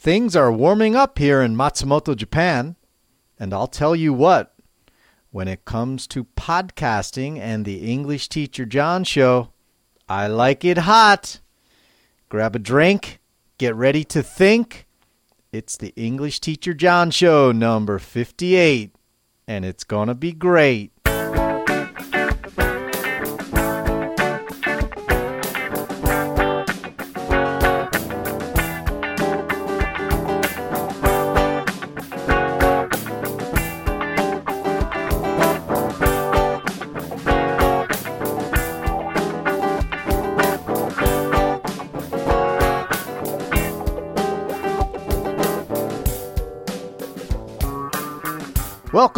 Things are warming up here in Matsumoto, Japan. And I'll tell you what, when it comes to podcasting and the English Teacher John show, I like it hot. Grab a drink, get ready to think. It's the English Teacher John show number 58, and it's going to be great.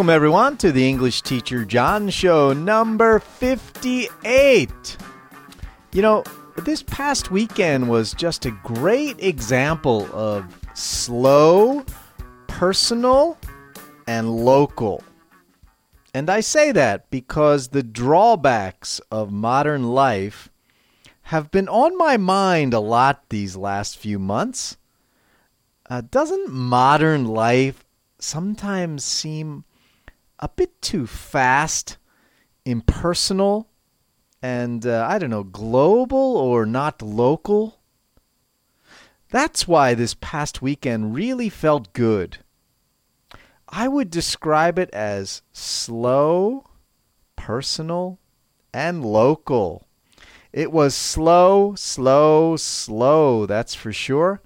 Welcome, everyone, to the English Teacher John Show number 58. You know, this past weekend was just a great example of slow, personal, and local. And I say that because the drawbacks of modern life have been on my mind a lot these last few months. Uh, doesn't modern life sometimes seem a bit too fast, impersonal, and uh, I don't know, global or not local. That's why this past weekend really felt good. I would describe it as slow, personal, and local. It was slow, slow, slow, that's for sure.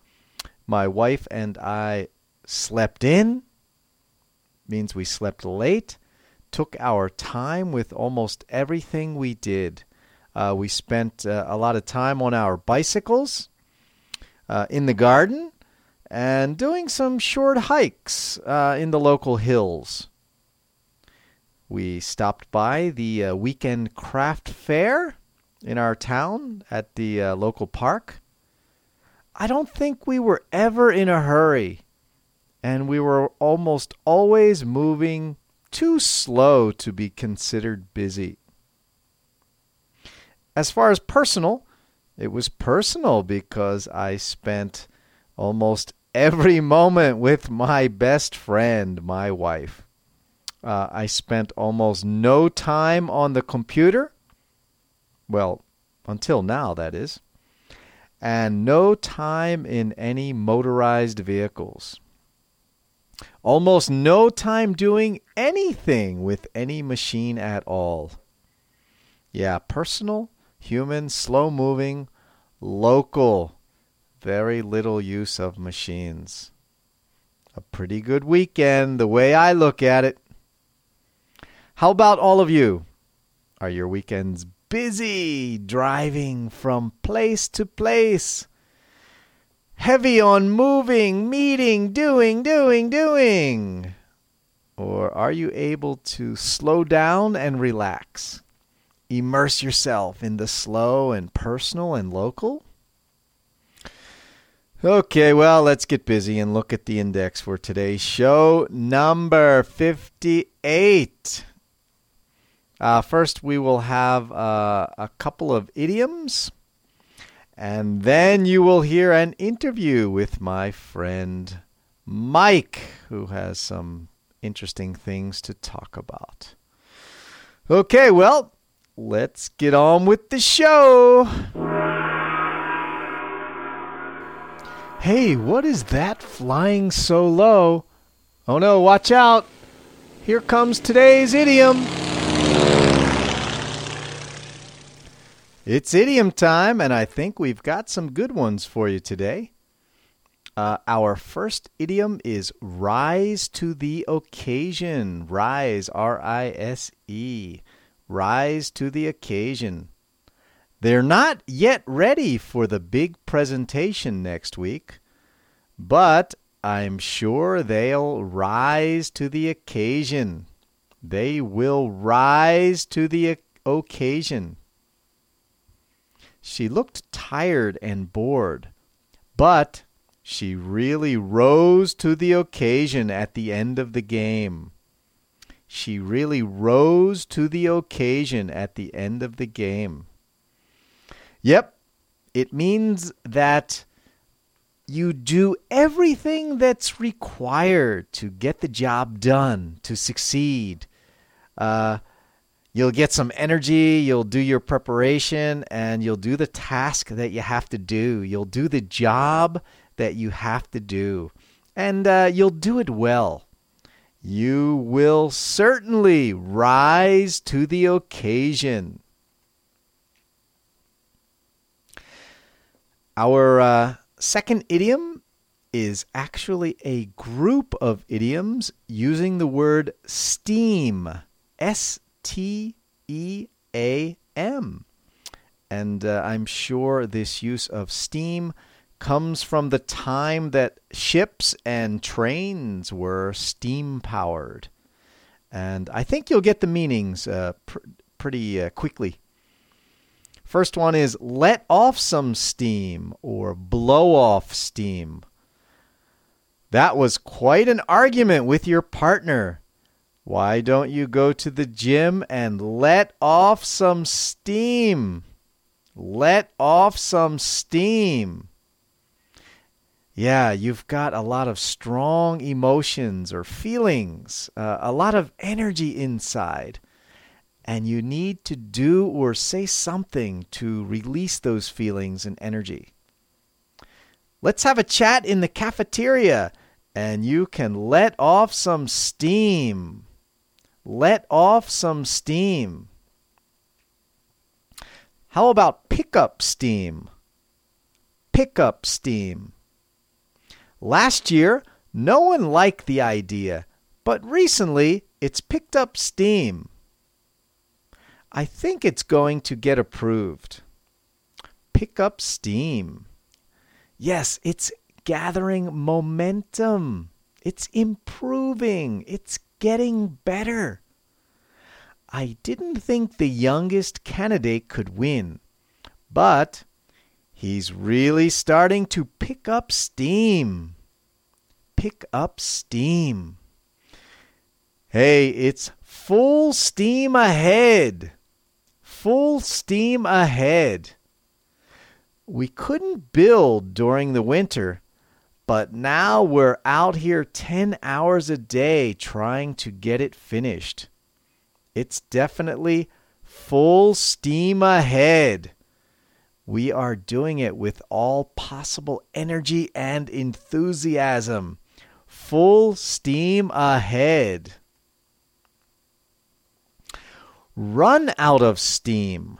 My wife and I slept in means we slept late, took our time with almost everything we did. Uh, we spent uh, a lot of time on our bicycles, uh, in the garden, and doing some short hikes uh, in the local hills. We stopped by the uh, weekend craft fair in our town at the uh, local park. I don't think we were ever in a hurry and we were almost always moving too slow to be considered busy. As far as personal, it was personal because I spent almost every moment with my best friend, my wife. Uh, I spent almost no time on the computer. Well, until now, that is. And no time in any motorized vehicles. Almost no time doing anything with any machine at all. Yeah, personal, human, slow moving, local. Very little use of machines. A pretty good weekend, the way I look at it. How about all of you? Are your weekends busy driving from place to place? Heavy on moving, meeting, doing, doing, doing? Or are you able to slow down and relax? Immerse yourself in the slow and personal and local? Okay, well, let's get busy and look at the index for today's show, number 58. Uh, first, we will have uh, a couple of idioms. And then you will hear an interview with my friend Mike, who has some interesting things to talk about. Okay, well, let's get on with the show. Hey, what is that flying so low? Oh no, watch out! Here comes today's idiom. It's idiom time, and I think we've got some good ones for you today. Uh, our first idiom is rise to the occasion. Rise, R I S E. Rise to the occasion. They're not yet ready for the big presentation next week, but I'm sure they'll rise to the occasion. They will rise to the occasion. She looked tired and bored, but she really rose to the occasion at the end of the game. She really rose to the occasion at the end of the game. Yep, it means that you do everything that's required to get the job done, to succeed. Uh, you'll get some energy, you'll do your preparation, and you'll do the task that you have to do. You'll do the job that you have to do, and uh, you'll do it well. You will certainly rise to the occasion. Our uh, second idiom is actually a group of idioms using the word steam. S T E A M. And uh, I'm sure this use of steam comes from the time that ships and trains were steam powered. And I think you'll get the meanings uh, pr- pretty uh, quickly. First one is let off some steam or blow off steam. That was quite an argument with your partner. Why don't you go to the gym and let off some steam? Let off some steam. Yeah, you've got a lot of strong emotions or feelings, uh, a lot of energy inside and you need to do or say something to release those feelings and energy. Let's have a chat in the cafeteria and you can let off some steam. Let off some steam. How about pick up steam? Pick up steam. Last year, no one liked the idea, but recently it's picked up steam. I think it's going to get approved. Pick up steam. Yes, it's gathering momentum. It's improving. It's getting better. I didn't think the youngest candidate could win, but he's really starting to pick up steam. Pick up steam. Hey, it's full steam ahead full steam ahead. We couldn't build during the winter, but now we're out here 10 hours a day trying to get it finished. It's definitely full steam ahead. We are doing it with all possible energy and enthusiasm. Full steam ahead run out of steam.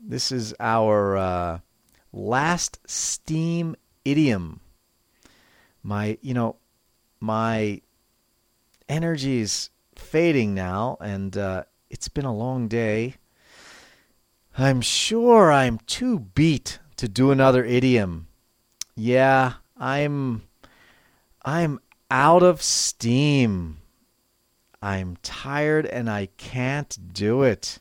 This is our uh, last steam idiom. My, you know, my energy is fading now, and uh, it's been a long day. I'm sure I'm too beat to do another idiom. Yeah, I'm I'm out of steam. I'm tired and I can't do it.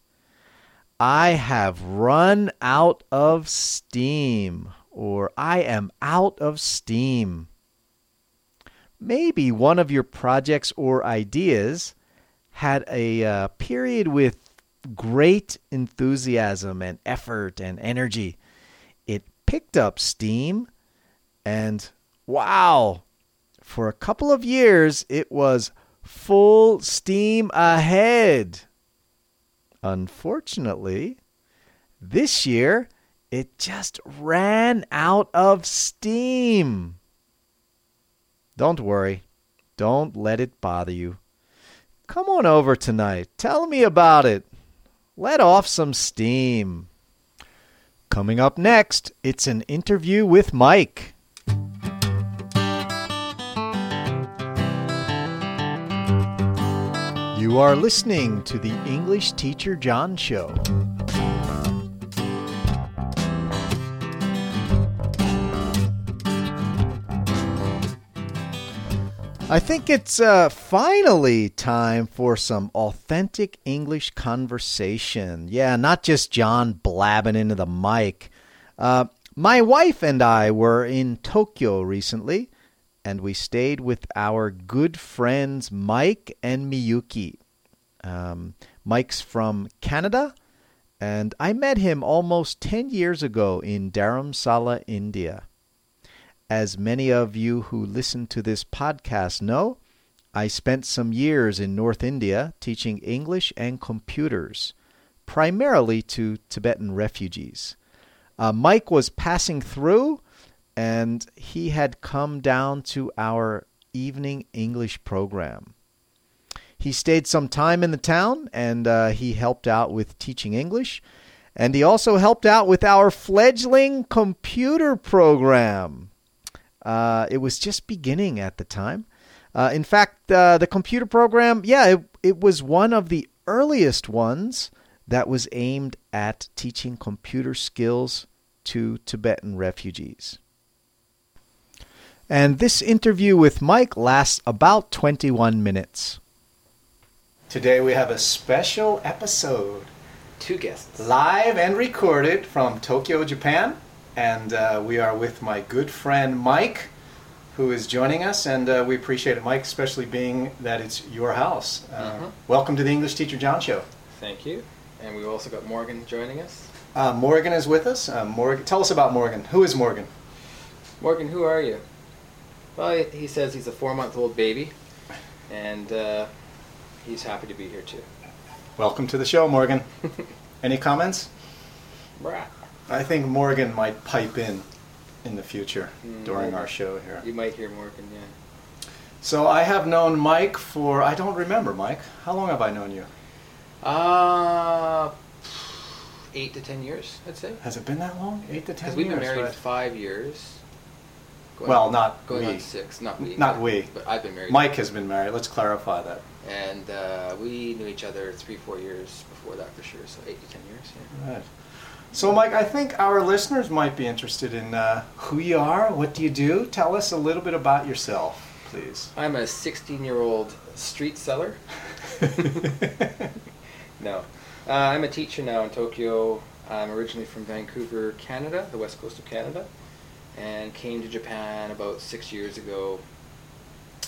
I have run out of steam, or I am out of steam. Maybe one of your projects or ideas had a uh, period with great enthusiasm and effort and energy. It picked up steam, and wow, for a couple of years it was full steam ahead. Unfortunately, this year it just ran out of steam. Don't worry. Don't let it bother you. Come on over tonight. Tell me about it. Let off some steam. Coming up next, it's an interview with Mike. You are listening to the English Teacher John Show. I think it's uh, finally time for some authentic English conversation. Yeah, not just John blabbing into the mic. Uh, my wife and I were in Tokyo recently and we stayed with our good friends Mike and Miyuki. Um, Mike's from Canada, and I met him almost 10 years ago in Dharamsala, India. As many of you who listen to this podcast know, I spent some years in North India teaching English and computers, primarily to Tibetan refugees. Uh, Mike was passing through, and he had come down to our evening English program. He stayed some time in the town and uh, he helped out with teaching English. And he also helped out with our fledgling computer program. Uh, it was just beginning at the time. Uh, in fact, uh, the computer program, yeah, it, it was one of the earliest ones that was aimed at teaching computer skills to Tibetan refugees. And this interview with Mike lasts about 21 minutes. Today we have a special episode. Two guests. Live and recorded from Tokyo, Japan. And uh, we are with my good friend Mike, who is joining us. And uh, we appreciate it, Mike, especially being that it's your house. Uh, mm-hmm. Welcome to the English Teacher John Show. Thank you. And we've also got Morgan joining us. Uh, Morgan is with us. Uh, Morgan, tell us about Morgan. Who is Morgan? Morgan, who are you? Well, he says he's a four-month-old baby, and uh, he's happy to be here too. Welcome to the show, Morgan. Any comments? Brah. I think Morgan might pipe in in the future mm, during our show here. You might hear Morgan, yeah. So I have known Mike for I don't remember Mike. How long have I known you? Uh eight to ten years, I'd say. Has it been that long? Eight to ten. Because we've been married right? five years. Going well, not going we. on six, not we. Not we. But I've been married. Mike has been married. Let's clarify that. And uh, we knew each other three, four years before that for sure. So eight to ten years. Yeah. Right. So, Mike, I think our listeners might be interested in uh, who you are. What do you do? Tell us a little bit about yourself, please. I'm a 16-year-old street seller. no, uh, I'm a teacher now in Tokyo. I'm originally from Vancouver, Canada, the west coast of Canada and came to Japan about six years ago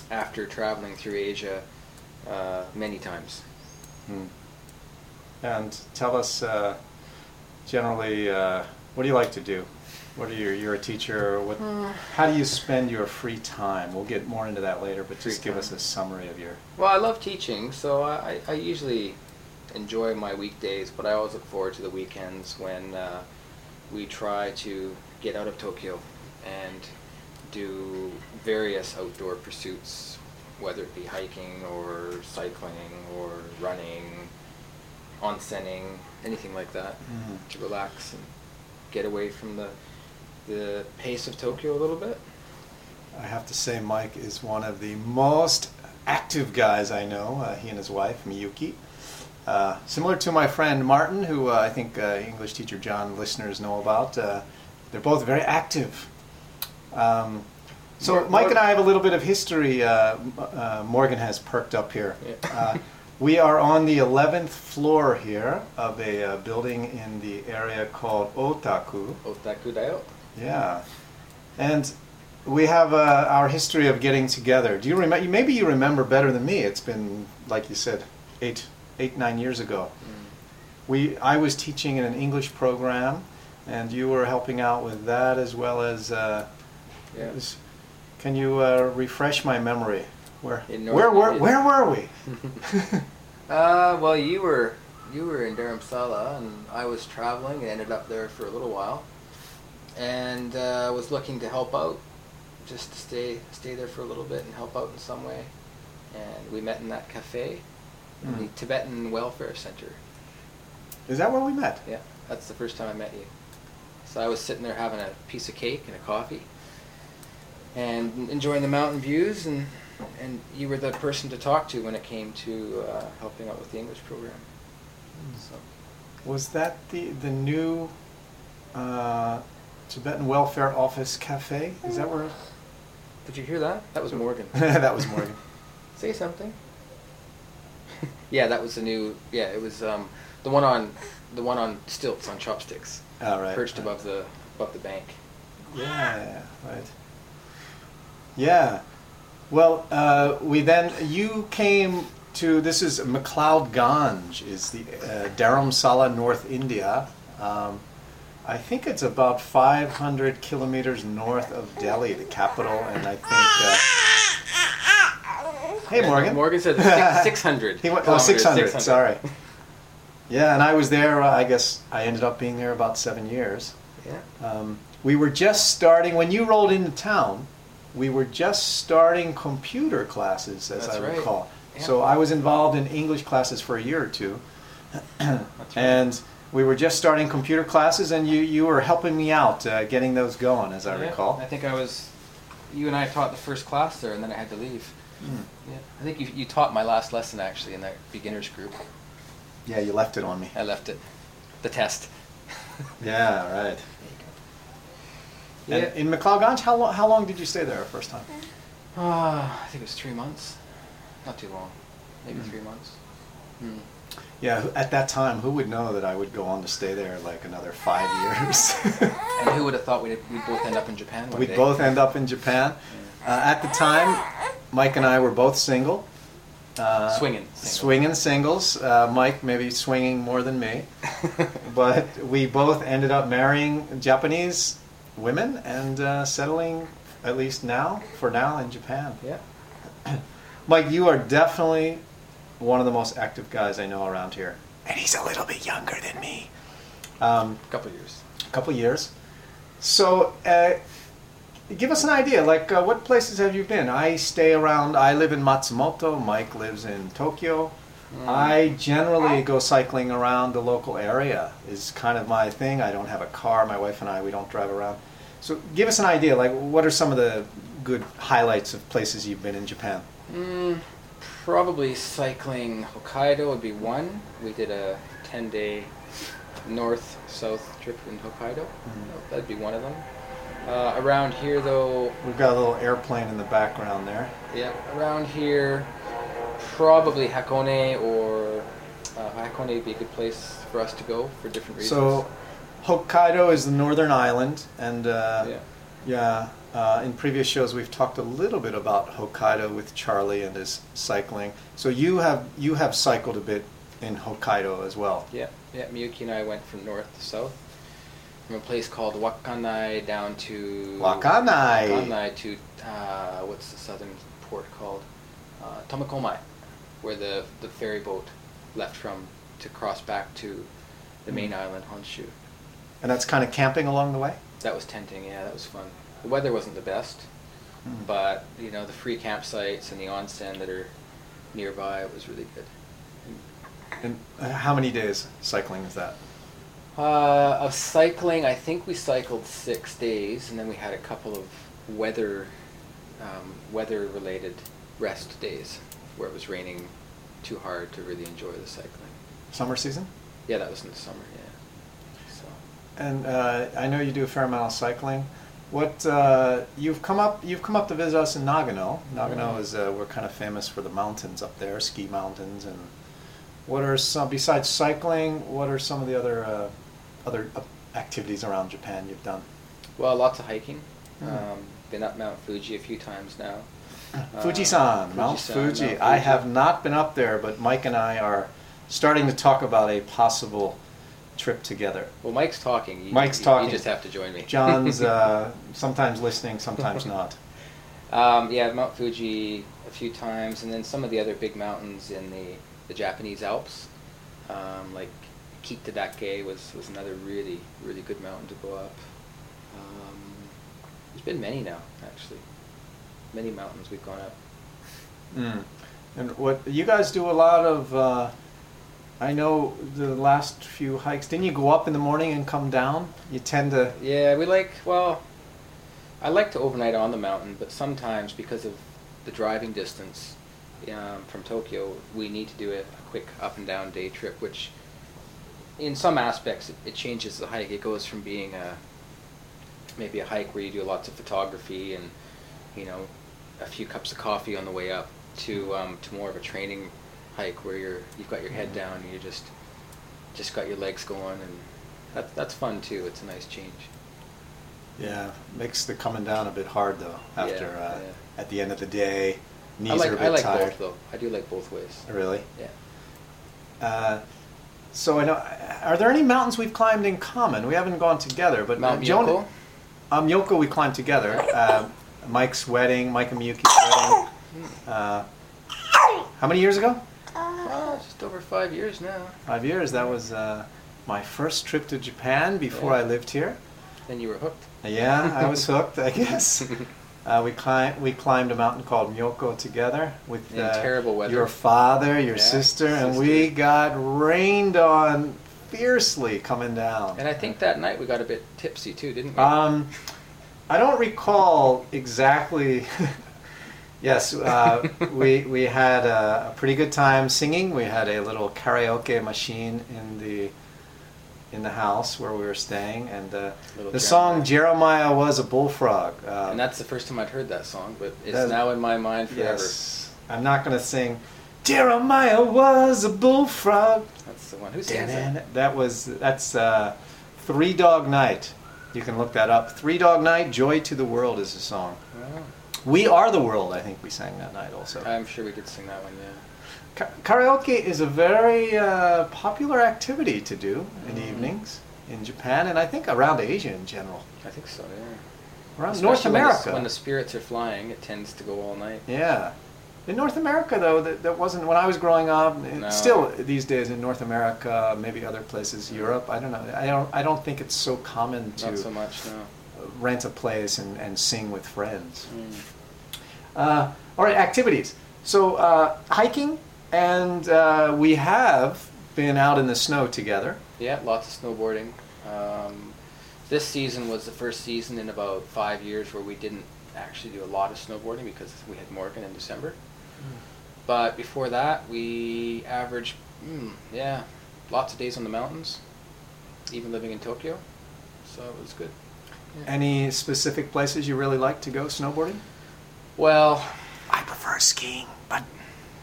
after traveling through Asia uh, many times. Hmm. And tell us uh, generally, uh, what do you like to do? What are you? You're a teacher. What? Hmm. How do you spend your free time? We'll get more into that later, but just give us a summary of your. Well, I love teaching, so I, I usually enjoy my weekdays, but I always look forward to the weekends when uh, we try to get out of Tokyo and do various outdoor pursuits, whether it be hiking or cycling or running, onsenning, anything like that, mm-hmm. to relax and get away from the the pace of Tokyo a little bit. I have to say, Mike is one of the most active guys I know. Uh, he and his wife, Miyuki. Uh, similar to my friend Martin, who uh, I think uh, English teacher John listeners know about. Uh, they're both very active um, so Mike and I have a little bit of history. Uh, uh, Morgan has perked up here. Yeah. we are on the 11th floor here of a uh, building in the area called Otaku. Otaku dayo. Yeah, and we have uh, our history of getting together. Do you remember? Maybe you remember better than me. It's been like you said, eight, eight, nine years ago. Mm. We, I was teaching in an English program, and you were helping out with that as well as uh, yeah. Was, can you uh, refresh my memory? Where where were where were we? uh, well, you were you were in Dharamsala, and I was traveling and ended up there for a little while, and uh, was looking to help out, just to stay stay there for a little bit and help out in some way, and we met in that cafe, mm. the hmm. Tibetan Welfare Center. Is that where we met? Yeah, that's the first time I met you. So I was sitting there having a piece of cake and a coffee and enjoying the mountain views and and you were the person to talk to when it came to uh, helping out with the English program. So. Was that the the new uh, Tibetan Welfare Office Cafe? Is that where? Did you hear that? That was Morgan. that was Morgan. Say something. yeah, that was the new. Yeah, it was um, the one on the one on stilts on chopsticks. Oh, right. Perched above the above the bank. Yeah, right. Yeah. Well, uh, we then you came to this is McLeod Ganj is the uh, Dharamsala, North India. Um, I think it's about 500 kilometers north of Delhi, the capital, and I think. Uh, hey, Morgan. Morgan said six, 600. He went, oh, 600, 600. Sorry. Yeah, and I was there. Uh, I guess I ended up being there about seven years. Yeah. Um, we were just starting when you rolled into town. We were just starting computer classes, as That's I right. recall. Yeah. So I was involved in English classes for a year or two, That's right. and we were just starting computer classes, and you you were helping me out uh, getting those going, as I Yeah, recall. I think I was. You and I taught the first class there, and then I had to leave. Hmm. Yeah. I think you, you taught my last lesson actually in that beginners group. Yeah, you left it on me. I left it. The test. Yeah, right. Yeah. In McLeod how long, how long did you stay there first time? Ah, I think it was three months. Not too long. Maybe Mm. three months. Hmm. Yeah, at that time, who would know that I would go on to stay there like another five years? And who would have thought we'd, we'd both end up in Japan one We'd day? both end up in Japan. Uh, at the time, Mike and I were both single. Uh, Swinging single. Swinging singles. Uh, Mike maybe swinging more than me. But we both ended up marrying Japanese women and uh, settling, at least now, for now, in Japan. yeah. Mike, you are definitely one of the most active guys I know around here. And he's a little bit younger than me. Um, couple years. a couple years. So, uh, give us an idea. Like, uh, what places have you been? I stay around. I live in Matsumoto. Mike lives in Tokyo. Mm. I generally go cycling around the local area. Is kind of my thing. I don't have a car. My wife and I we don't drive around. So, give us an idea. Like, what are some of the good highlights of places you've been in Japan? Mm, probably cycling Hokkaido would be one. We did a 10 day north south trip in Hokkaido. That'd be one of them. Uh, around here, though, We've got a little airplane in the background there. yeah, around here, probably Hakone or uh, Hakone would be a good place for us to go for different reasons. So, Hokkaido is the northern island, and uh, yeah. Yeah, uh, in previous shows we've talked a little bit about Hokkaido with Charlie and his cycling. So you have you have cycled a bit in Hokkaido as well. Yeah, yeah. Miyuki and I went from north to south, from a place called Wakkanai down to Wakkanai. Wakkanai to uh, what's the southern port called? Uh, Tomakomai, where the the ferry boat left from to cross back to the main Mm. island Honshu. And that's kind of camping along the way. That was tenting. Yeah, that was fun. The weather wasn't the best, Mm. but you know the free campsites and the onsen that are nearby it was really good. And uh, how many days cycling is that? Uh, of cycling, I think we cycled six days, and then we had a couple of weather, um, weather-related rest days where it was raining too hard to really enjoy the cycling. Summer season? Yeah, that was in the summer. Yeah. So And uh, I know you do a fair amount of cycling. What uh, you've come up you've come up to visit us in Nagano. Nagano Mhm. is uh, we're kind of famous for the mountains up there, ski mountains. And what are some besides cycling? What are some of the other uh, other activities around Japan you've done? well, lots of hiking. Mm. Um, been up Mount Fuji a few times now. Uh, Fujisan, Mount Fujisan, Fuji. Mount I have not been up there, but Mike and I are starting to talk about a possible trip together. Well, Mike's talking. You, Mike's you- talking. You just have to join me. John's uh, sometimes listening, sometimes not. Um, yeah, Mount Fuji a few times, and then some of the other big mountains in the, the Japanese Alps, um, like Kitadake was, was another really, really good mountain to go up. Um, there's been many now, actually. Many mountains we've gone up. Mm. And what you guys do a lot of? Uh, I know the last few hikes. Didn't you go up in the morning and come down? You tend to. Yeah, we like, well, I like to overnight on the mountain, but sometimes because of the driving distance um, from Tokyo, we need to do a, a quick up and down day trip, which in some aspects it, it changes the hike. It goes from being a maybe a hike where you do lots of photography and you know a few cups of coffee on the way up to um, to more of a training hike where you're you've got your head Mhm. down and you just just got your legs going and that, that's fun too. It's a nice change. Yeah, makes the coming down a bit hard though. After Yeah, uh, yeah. at the end of the day, knees like are a bit I like tired. both though. I do like both ways. Really? Yeah. Uh, so I know. Are there any mountains we've climbed in common? We haven't gone together, but Mount uh, Jonah- Myoko? Um, Yoko, we climbed together. Uh, Mike's wedding, Mike and Miyuki's wedding. Uh, how many years ago? Oh, just over five years now. Five years. That was uh, my first trip to Japan before Yeah. I lived here. And you were hooked. Yeah, I was hooked, I guess. Uh, we climbed we climbed a mountain called Myoko together with uh, terrible weather. your father, your Yeah, sister, and sister. we got rained on fiercely coming down. And I think that night we got a bit tipsy too, didn't we? Um, I don't recall exactly. yes, uh, we we had a, a pretty good time singing. We had a little karaoke machine in the in the house where we were staying, and uh, the Jeremiah. song "Jeremiah Was a Bullfrog." Uh, and that's the first time I'd heard that song, but it's now in my mind forever. yes, I'm not going to sing. Jeremiah was a bullfrog. That's the one. Who sings that? That was that's uh, Three Dog Night. You can look that up. Three Dog Night, Joy to the World is the song. Wow. We Are the World, I think we sang that night also. I'm sure we did sing that one, yeah. Ka- karaoke is a very uh, popular activity to do in the Mhm. evenings in Japan and I think around Asia in general. I think so, yeah. Around Especially North when the- America. When the, spirits are flying, it tends to go all night. Yeah. In North America, though, that, that wasn't when I was growing up. No. Still, these days in North America, maybe other places, Europe. I don't know. I don't. I don't think it's so common to Not so much, no. rent a place and, and sing with friends. Mm. Uh, all right, activities. So uh, hiking, and uh, we have been out in the snow together. Yeah, lots of snowboarding. Um, this season was the first season in about five years where we didn't actually do a lot of snowboarding because we had Morgan in December. But before that, we averaged, mm, yeah, lots of days on the mountains, even living in Tokyo. So it was good. Yeah. Any specific places you really like to go snowboarding? Well, I prefer skiing, but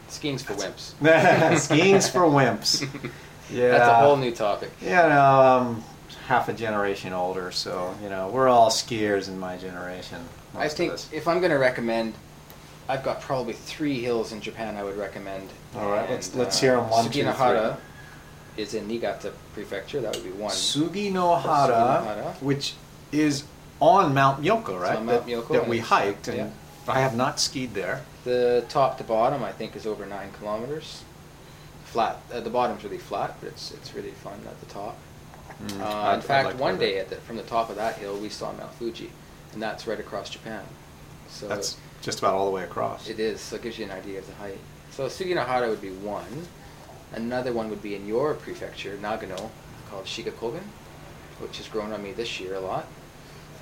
skiing's for wimps. skiing's for wimps. Yeah, That's a whole new topic. Yeah, know, I'm half a generation older, so you know we're all skiers in my generation. I think if I'm going to recommend, I've got probably three hills in Japan I would recommend. All right, let's- And, uh, let's hear 'em, one, two, Suginohara three. is in Niigata Prefecture. That would be one. Suginohara, Suginohara. which is on Mount Myoko, right? on Mount that, that we hiked, and yeah. I have not skied there. The top to bottom, I think, is over nine kilometers. Flat. Uh, the bottom's really flat, but it's it's really fun at the top. Mm, Uh, in fact, like one day at the, from the top of that hill, we saw Mount Fuji, and that's right across Japan. So That's just about all the way across. It is, so it gives you an idea of the height. So Suginohara would be one. Another one would be in your prefecture, Nagano, called Shigakogen, which has grown on me this year a lot.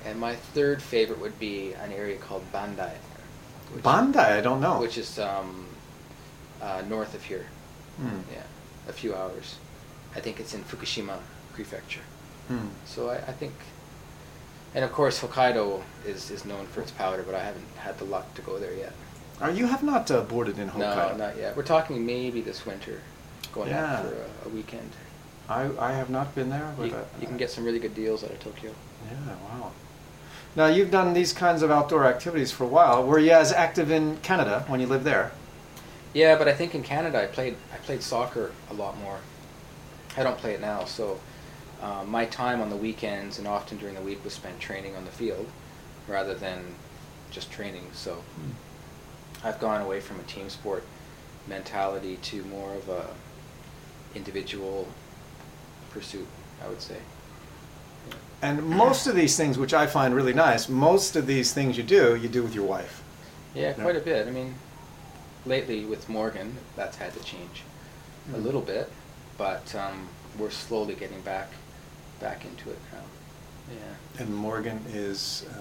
And my third favorite would be an area called Bandai. which- Bandai, I don't know. Which is um, uh, north of here. Hmm. Yeah, a few hours. I think it's in Fukushima prefecture. Hmm. So I, I think, and of course Hokkaido is, is known for its powder, but I haven't had the luck to go there yet. Oh, you have not uh, boarded in Hokkaido. No, not yet. We're talking maybe this winter, going Yeah. out for a, a weekend. I, I have not been there. But You, uh, you can get some really good deals out of Tokyo. Yeah, wow. Now you've done these kinds of outdoor activities for a while. Were you as active in Canada when you lived there? Yeah, but I think in Canada I played I played soccer a lot more. I don't play it now, so um, my time on the weekends and often during the week was spent training on the field rather than just training. So I've gone away from a team sport mentality to more of a individual pursuit, I would say. Yeah. And most of these things, which I find really nice, most of these things you do, you do with your wife. Yeah, quite a bit. I mean, lately with Morgan, that's had to change a Mm. little bit, but um, we're slowly getting back back into it now. Yeah. And Morgan is uh,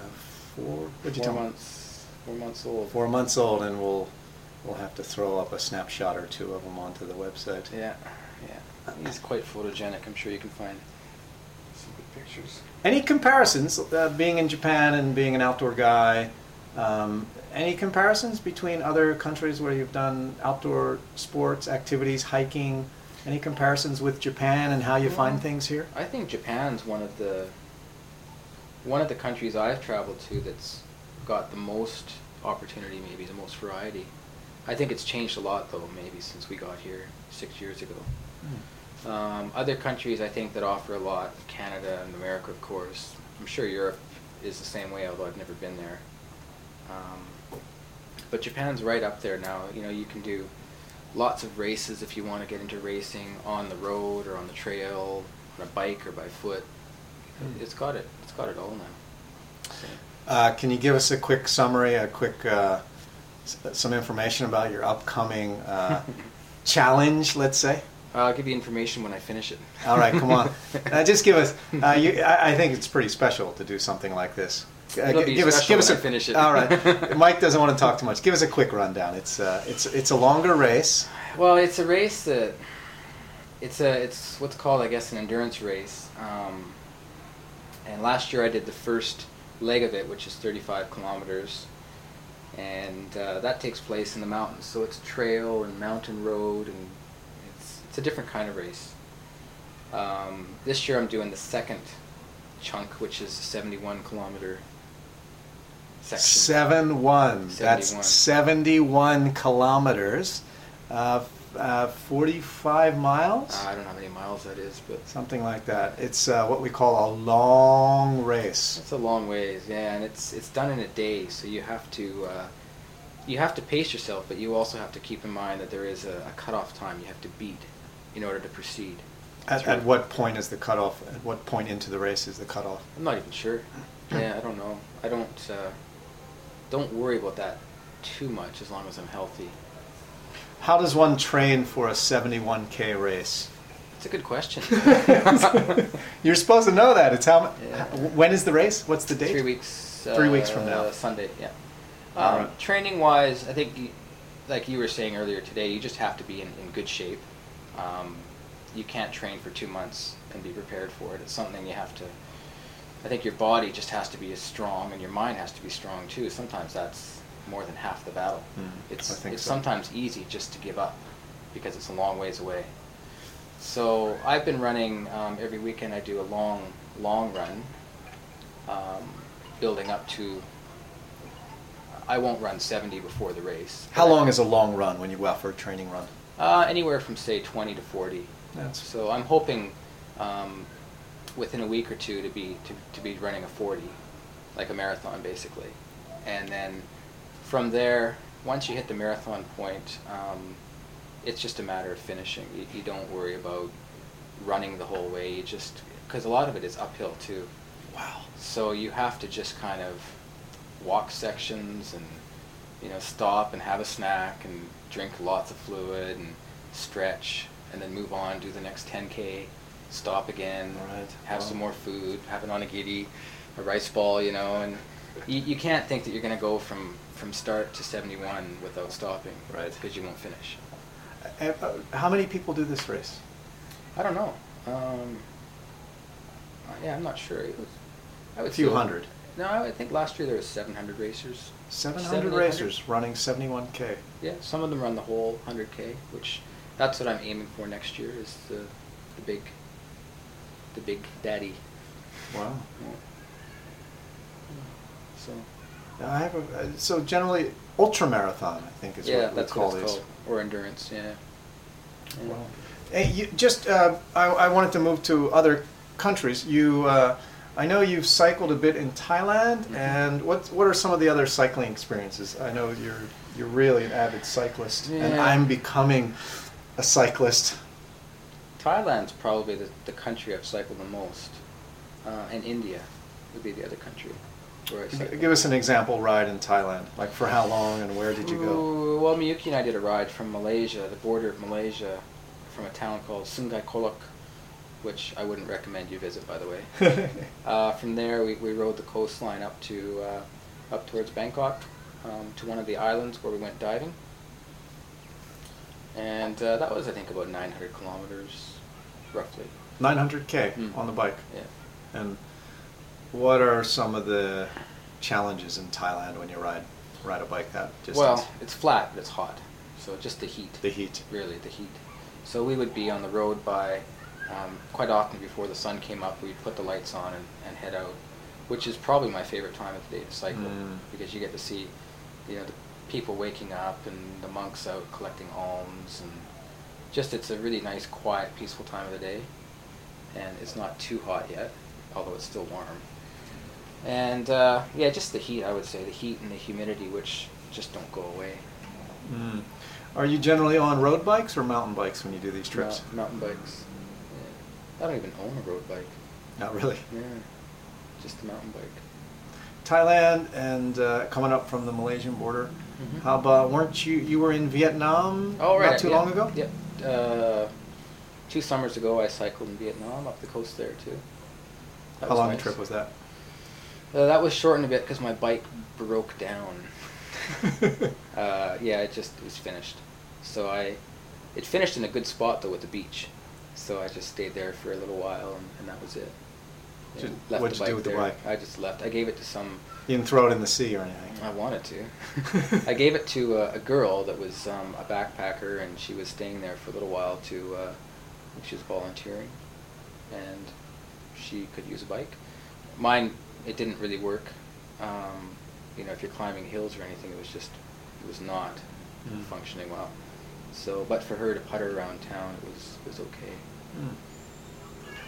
four. What'd you four tell me? months. Four months old. Four months old, and we'll we'll have to throw up a snapshot or two of him onto the website. Yeah, yeah. He's quite photogenic. I'm sure you can find some good pictures. Any comparisons, uh, being in Japan and being an outdoor guy? Um, any comparisons between other countries where you've done outdoor sports activities, hiking? Any comparisons with Japan and how you find things here? I think Japan's one of the one of the countries I've traveled to that's got the most opportunity, maybe the most variety. I think it's changed a lot though, maybe since we got here six years ago. Um, other countries, I think, that offer a lot, Canada and America, of course. I'm sure Europe is the same way, although I've never been there. Um, but Japan's right up there now. You know, you can do lots of races if you want to get into racing on the road or on the trail, on a bike or by foot. Hmm. It's got it. It's got it all now. So, Uh, can you give us a quick summary, a quick uh, s- some information about your upcoming uh, challenge? Let's say. I'll give you information when I finish it. All right, come on. Uh, just give us. Uh, you, I, I think it's pretty special to do something like this. Uh, It'll gi- be give us, give us a finish it. All right. Mike doesn't want to talk too much. Give us a quick rundown. It's uh, it's it's a longer race. Well, it's a race that it's a it's what's called I guess an endurance race. Um, and last year I did the first leg of it, which is 35 kilometers, and uh, that takes place in the mountains. So it's trail and mountain road, and it's it's a different kind of race. Um, this year I'm doing the second chunk, which is a 71 kilometer section. Seven one. That's 71. kilometers. Uh, uh, Forty-five miles. Uh, I don't know how many miles that is, but Something like that. It's uh, what we call a long race. It's a long ways, yeah, and it's it's done in a day, so you have to uh, you have to pace yourself, but you also have to keep in mind that there is a, a cutoff time you have to beat in order to proceed. At, at what point is the cutoff? At what point into the race is the cutoff? I'm not even sure. Yeah, I don't know. I don't uh, don't worry about that too much as long as I'm healthy. How does one train for a 71k race? It's a good question. You're supposed to know that. It's how. Yeah. When is the race? What's the date? Three weeks. Three weeks from now. uh, Sunday. Yeah. Um, right. Training wise, I think, you, like you were saying earlier today, you just have to be in, in good shape. Um, you can't train for two months and be prepared for it. It's something you have to. I think your body just has to be as strong, and your mind has to be strong too. Sometimes that's more than half the battle. Mm, it's it's so. sometimes easy just to give up because it's a long ways away. So I've been running um, every weekend. I do a long, long run, um, building up to. I won't run 70 before the race. How long is a long run when you go out for a training run? Uh, anywhere from say 20 to 40. That's So I'm hoping um, within a week or two to be to, to be running a 40, like a marathon basically, and then from there, once you hit the marathon point, um, it's just a matter of finishing. You, you don't worry about running the whole way. You just because a lot of it is uphill too. wow. So you have to just kind of walk sections and you know stop and have a snack and drink lots of fluid and stretch and then move on, do the next 10k, stop again, Right. have Wow. some more food, have an onigiri, a rice ball, you know, and you, you can't think that you're going to go from from start to 71 without stopping, Right. Because you won't finish. Uh, uh, how many people do this race? I don't know. Um, uh, yeah, I'm not sure. It was, I would A few say- hundred. No, I think last year there was 700 racers. 700 Seven, racers running 71k. Yeah, some of them run the whole 100k, which that's what I'm aiming for next year is the the big the big daddy. Wow. So Now, I have a, uh, so generally ultra marathon I think is yeah, what we that's call what it's these. called, or endurance. Yeah. Yeah. Wow. Hey, you, just uh, I, I wanted to move to other countries. You, uh, I know you've cycled a bit in Thailand, Mhm. and what what are some of the other cycling experiences? I know you're you're really an avid cyclist, and I'm becoming a cyclist. Thailand's probably the, the country I've cycled the most, uh, and India would be the other country where I G- Give us an example ride in Thailand. Like for how long and where did you go? Well, Miyuki and I did a ride from Malaysia, the border of Malaysia, from a town called Sungai Kolok, which I wouldn't recommend you visit, by the way. uh, from there, we, we rode the coastline up to uh, up towards Bangkok, um, to one of the islands where we went diving, and uh, that was, I think, about 900 kilometers, roughly. 900k Mm. on the bike. Yeah. And what are some of the challenges in Thailand when you ride ride a bike that distance? Well, it's flat, but it's hot, so just the heat. the heat. really the heat. So we would be on the road by um, quite often before the sun came up. We'd put the lights on and, and head out, which is probably my favorite time of the day to cycle Mm. because you get to see, you know, the people waking up and the monks out collecting alms and just it's a really nice, quiet, peaceful time of the day, and it's not too hot yet, although it's still warm. And uh, yeah, just the heat. I would say the heat and the humidity, which just don't go away. Mm. Are you generally on road bikes or mountain bikes when you do these trips? Mou- mountain bikes. Yeah. I don't even own a road bike. Not really. Yeah, just a mountain bike. Thailand and uh, coming up from the Malaysian border. Mhm. How about weren't you you were in Vietnam Oh, right. not too yeah. long ago? Yep. Uh, two summers ago, I cycled in Vietnam up the coast there too. That How long nice. a trip was that? Uh, that was shortened a bit because my bike broke down. uh, yeah, it just was finished. So I, it finished in a good spot though with the beach. So I just stayed there for a little while and, and that was it. Just- left what'd you do with the there. bike? I just left. I gave it to some. You didn't throw it in the sea or anything. I wanted to. I gave it to a, a girl that was um, a backpacker, and she was staying there for a little while. To uh, she was volunteering, and she could use a bike. Mine, it didn't really work. Um, you know, if you're climbing hills or anything, it was just it was not Mm. functioning well. So, but for her to putter around town, it was it was okay. Mm.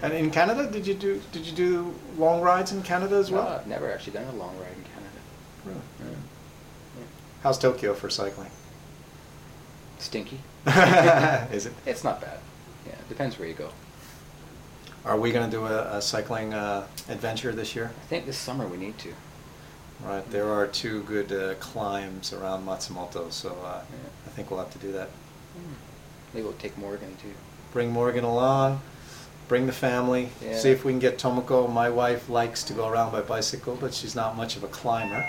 And in Canada, did you do did you do long rides in Canada as No, well? I've never actually done a long ride in Canada. Really? Yeah. Yeah. How's Tokyo for cycling? Stinky. Is it? It's not bad. Yeah, depends where you go. Are we going to do a, a cycling uh, adventure this year? I think this summer we need to. Right, there are two good uh, climbs around Matsumoto, so uh, Yeah. I think we'll have to do that. Maybe we'll take Morgan too. Bring Morgan along, bring the family, Yeah. see if we can get Tomoko. My wife likes to go around by bicycle, but she's not much of a climber.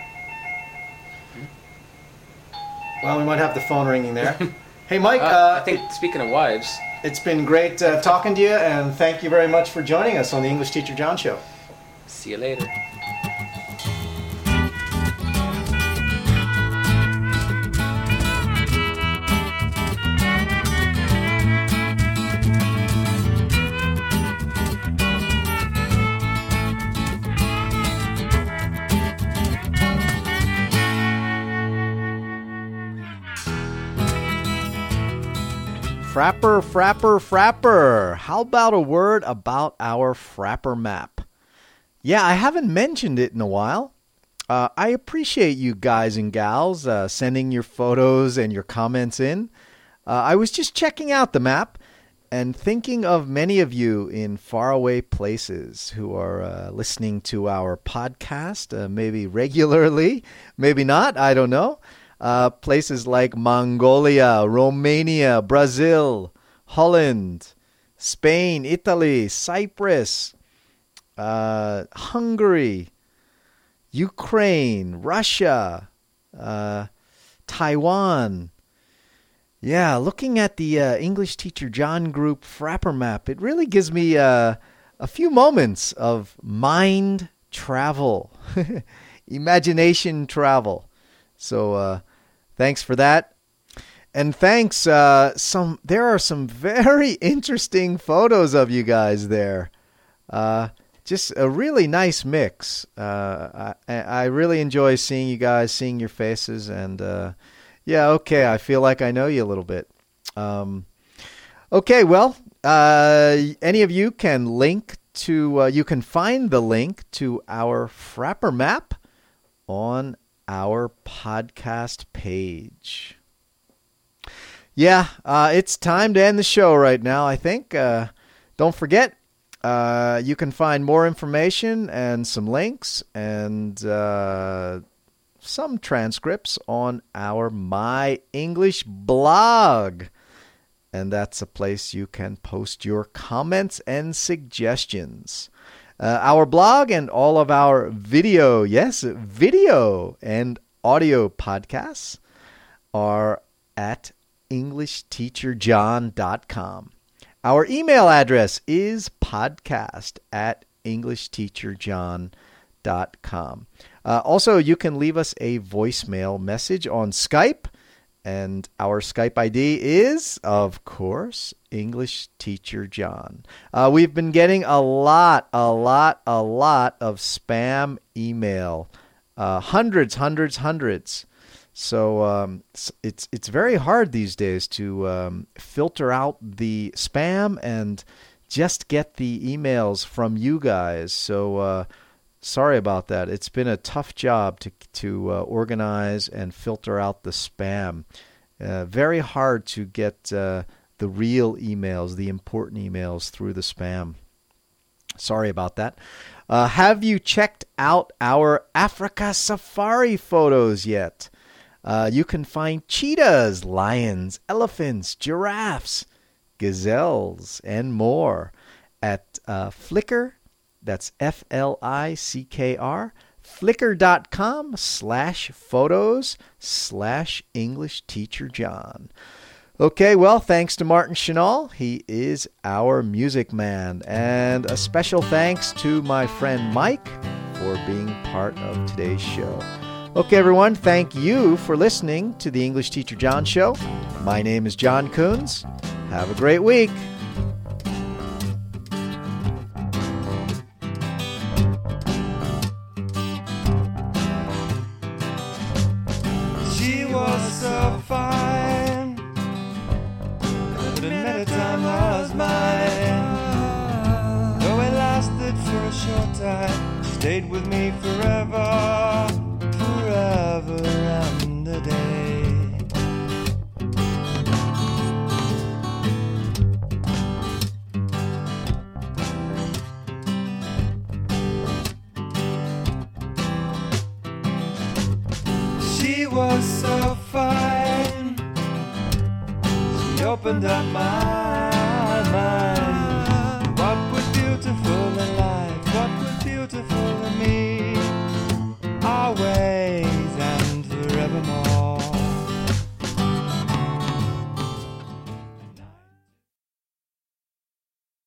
Well, we might have the phone ringing there. hey, Mike, Uh, uh, I think speaking of wives, it's been great uh, talking to you, and thank you very much for joining us on the English Teacher John Show. see you later. Frappr, frappr, frappr. How about a word about our frappr map? Yeah, I haven't mentioned it in a while. Uh, I appreciate you guys and gals uh, sending your photos and your comments in. Uh, I was just checking out the map and thinking of many of you in faraway places who are uh, listening to our podcast, uh, maybe regularly, maybe not, I don't know. Uh, places like Mongolia, Romania, Brazil, Holland, Spain, Italy, Cyprus, uh, Hungary, Ukraine, Russia, uh, Taiwan. Yeah, looking at the uh, English Teacher John Group Frappr map, it really gives me uh, a few moments of mind travel, imagination travel. So uh, thanks for that. And thanks. Uh, some there are some very interesting photos of you guys there. Uh, just a really nice mix. Uh, I, I really enjoy seeing you guys, seeing your faces, and uh, yeah, okay, I feel like I know you a little bit. Um, okay, well, uh, any of you can link to, uh, you can find the link to our Frappr map on our podcast page. Yeah, uh, it's time to end the show right now, I think. Uh, don't forget, uh, you can find more information and some links and uh, some transcripts on our My English blog. And that's a place you can post your comments and suggestions. Uh, our blog and all of our video, yes, video and audio podcasts are at EnglishTeacherJohn.com. Our email address is podcast at EnglishTeacherJohn.com. Uh, also, you can leave us a voicemail message on Skype, and our Skype ID is, of course, English Teacher John. Uh, we've been getting a lot, a lot, a lot of spam email. Uh, hundreds, hundreds, hundreds. So um, it's it's very hard these days to um, filter out the spam and just get the emails from you guys. So uh, sorry about that. It's been a tough job to to uh, organize and filter out the spam. Uh, very hard to get uh, the real emails, the important emails through the spam. Sorry about that. Uh, have you checked out our Africa safari photos yet? Uh, you can find cheetahs, lions, elephants, giraffes, gazelles, and more at uh, Flickr. That's F L I C K R. Flickr.com slash photos slash English teacher John. Okay, well, thanks to Martin Chenal. He is our music man. And a special thanks to my friend Mike for being part of today's show. Okay, everyone, thank you for listening to the English Teacher John Show. My name is John Coons. Have a great week.